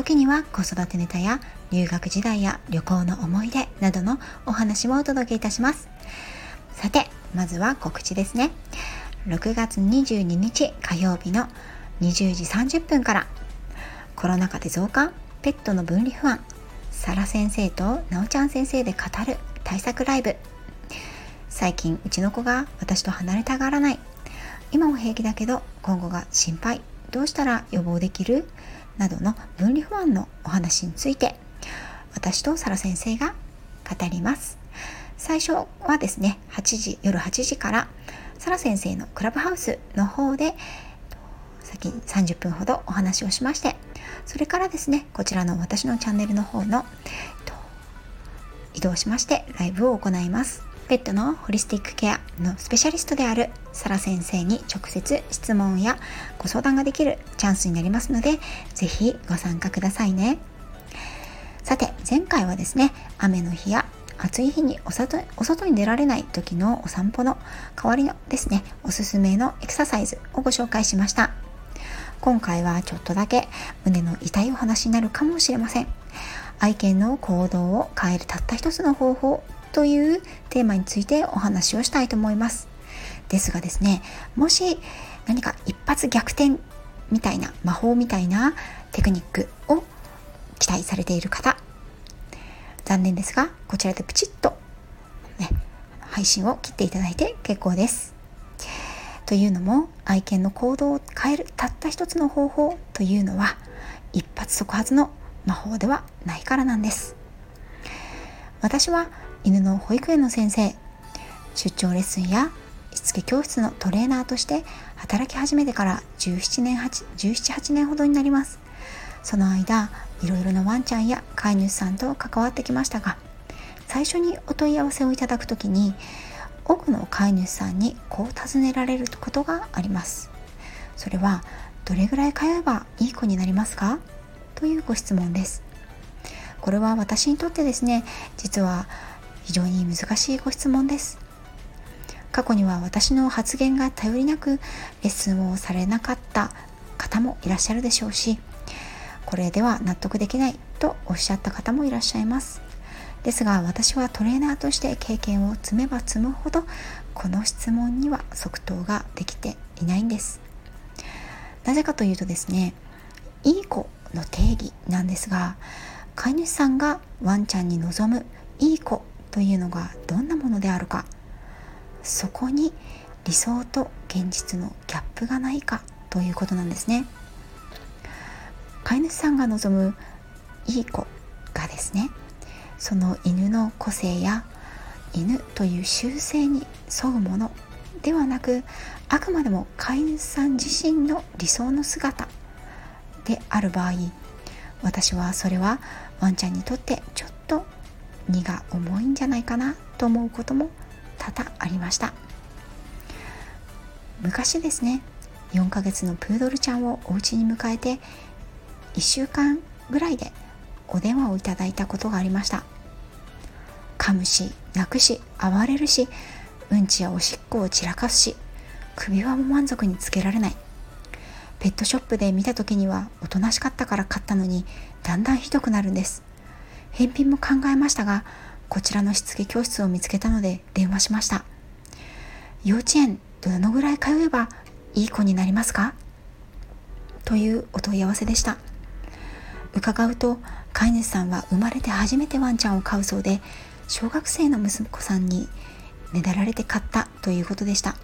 時には子育てネタや留学時代や旅行の思い出などのお話もお届けいたします。さてまずは告知ですね。6月22日火曜日の20時30分から。コロナ禍で増加ペットの分離不安。サラ先生となおちゃん先生で語る対策ライブ。最近うちの子が私と離れたがらない。今は平気だけど今後が心配。どうしたら予防できる？などの分離不安のお話について私とサラ先生が語ります。最初はですね8時夜8時からサラ先生のクラブハウスの方で先に30分ほどお話をしましてそれからですねこちらの私のチャンネルの方の移動しましてライブを行います。ペットのホリスティックケアのスペシャリストであるサラ先生に直接質問やご相談ができるチャンスになりますので是非ご参加くださいね。さて前回はですね雨の日や暑い日にお外お外に出られない時のお散歩の代わりのですねおすすめのエクササイズをご紹介しました。今回はちょっとだけ胸の痛いお話になるかもしれません。愛犬の行動を変えるたった一つの方法というテーマについてお話をしたいと思います。ですがですねもし何か一発逆転みたいな魔法みたいなテクニックを期待されている方残念ですがこちらでプチッと、ね、配信を切っていただいて結構です。というのも愛犬の行動を変えるたった一つの方法というのは一発即発の魔法ではないからなんです。私は犬の保育園の先生。出張レッスンやしつけ教室のトレーナーとして働き始めてから17年8 17、8年ほどになります。その間いろいろなワンちゃんや飼い主さんと関わってきましたが最初にお問い合わせをいただく時に多くの飼い主さんにこう尋ねられることがあります。それはどれぐらい通えばいい子になりますか？というご質問です。これは私にとってですね実は非常に難しいご質問です。過去には私の発言が頼りなくレッスンをされなかった方もいらっしゃるでしょうしこれでは納得できないとおっしゃった方もいらっしゃいます。ですが私はトレーナーとして経験を積めば積むほどこの質問には即答ができていないんです。なぜかというとですねいい子の定義なんですが飼い主さんがワンちゃんに望むいい子というのがどんなものであるか。そこに理想と現実のギャップがないかということなんですね。飼い主さんが望むいい子がですねその犬の個性や犬という習性に沿うものではなくあくまでも飼い主さん自身の理想の姿である場合私はそれはワンちゃんにとってちょっと荷が重いんじゃないかなと思うことも多々ありました。昔ですね4ヶ月のプードルちゃんをお家に迎えて1週間ぐらいでお電話をいただいたことがありました。噛むし泣くし暴れるしうんちやおしっこを散らかすし首輪も満足につけられない。ペットショップで見た時にはおとなしかったから買ったのにだんだんひどくなるんです。返品も考えましたがこちらのしつけ教室を見つけたので電話しました。幼稚園どのぐらい通えばいい子になりますか？というお問い合わせでした。伺うと飼い主さんは生まれて初めてワンちゃんを飼うそうで小学生の息子さんにねだられて買ったということでした。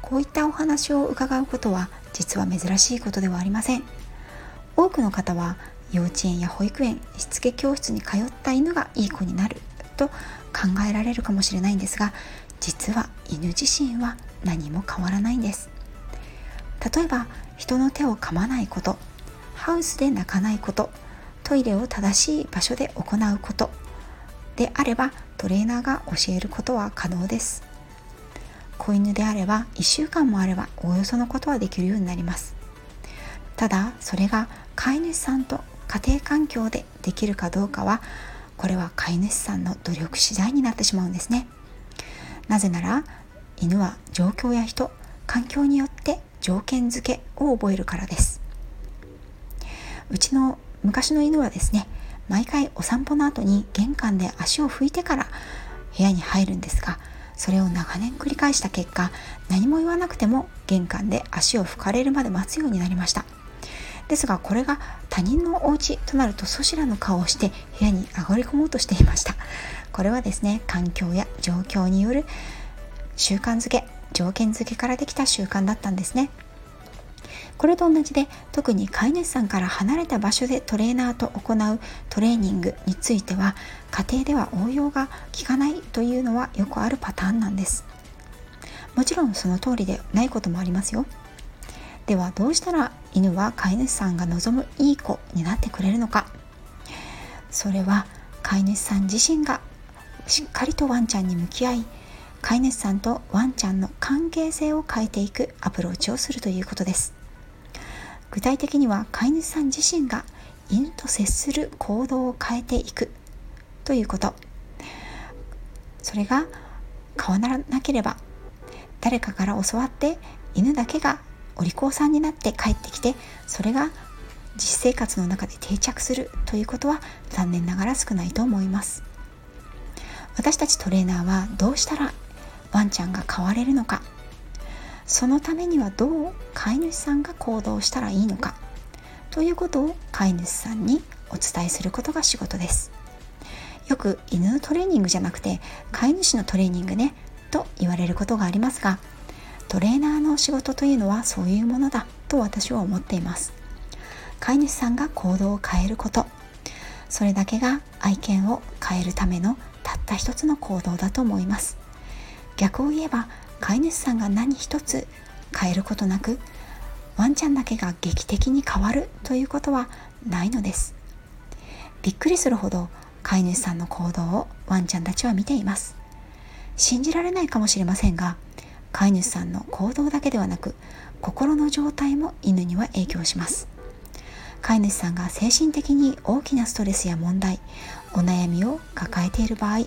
こういったお話を伺うことは実は珍しいことではありません。多くの方は幼稚園や保育園しつけ教室に通った犬がいい子になると考えられるかもしれないんですが実は犬自身は何も変わらないんです。例えば人の手を噛まないことハウスで泣かないことトイレを正しい場所で行うことであればトレーナーが教えることは可能です。子犬であれば1週間もあればおおよそのことはできるようになります。ただそれが飼い主さんと家庭環境でできるかどうかはこれは飼い主さんの努力次第になってしまうんですね。なぜなら犬は状況や人環境によって条件付けを覚えるからです。うちの昔の犬はですね毎回お散歩の後に玄関で足を拭いてから部屋に入るんですがそれを長年繰り返した結果何も言わなくても玄関で足を拭かれるまで待つようになりました。ですがこれが他人のお家となるとそちらの顔をして部屋に上がり込もうとしていました。これはですね環境や状況による習慣づけ条件付けからできた習慣だったんですね。これと同じで特に飼い主さんから離れた場所でトレーナーと行うトレーニングについては家庭では応用が効かないというのはよくあるパターンなんです。もちろんその通りでないこともありますよ。ではどうしたら犬は飼い主さんが望むいい子になってくれるのか。それは飼い主さん自身がしっかりとワンちゃんに向き合い飼い主さんとワンちゃんの関係性を変えていくアプローチをするということです。具体的には飼い主さん自身が犬と接する行動を変えていくということ。それが変わらなければ誰かから教わって犬だけがお利口さんになって帰ってきてそれが実生活の中で定着するということは残念ながら少ないと思います。私たちトレーナーはどうしたらワンちゃんが変われるのかそのためにはどう飼い主さんが行動したらいいのかということを飼い主さんにお伝えすることが仕事です。よく犬のトレーニングじゃなくて飼い主のトレーニングねと言われることがありますがトレーナーの仕事というのはそういうものだと私は思っています。飼い主さんが行動を変えること。それだけが愛犬を変えるためのたった一つの行動だと思います。逆を言えば飼い主さんが何一つ変えることなくワンちゃんだけが劇的に変わるということはないのです。びっくりするほど飼い主さんの行動をワンちゃんたちは見ています。信じられないかもしれませんが飼い主さんの行動だけではなく心の状態も犬には影響します。飼い主さんが精神的に大きなストレスや問題お悩みを抱えている場合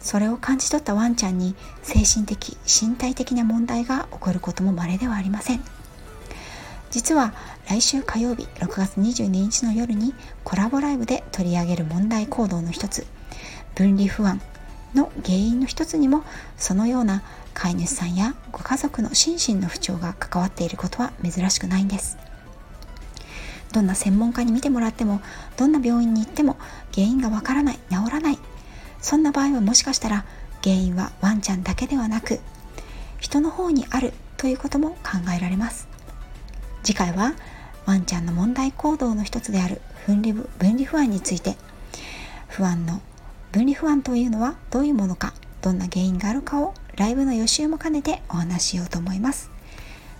それを感じ取ったワンちゃんに精神的身体的な問題が起こることも稀ではありません。実は来週火曜日6月22日の夜にコラボライブで取り上げる問題行動の一つ分離不安の原因の一つにもそのような飼い主さんやご家族の心身の不調が関わっていることは珍しくないんです。どんな専門家に見てもらってもどんな病院に行っても原因がわからない治らない。そんな場合はもしかしたら原因はワンちゃんだけではなく人の方にあるということも考えられます。次回はワンちゃんの問題行動の一つである分離分離不安について不安の分離不安というのはどういうものかどんな原因があるかをライブの予習も兼ねてお話ししようと思います。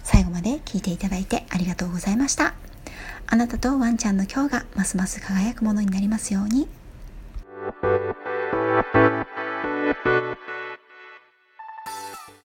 最後まで聞いていただいてありがとうございました。あなたとワンちゃんの今日がますます輝くものになりますように。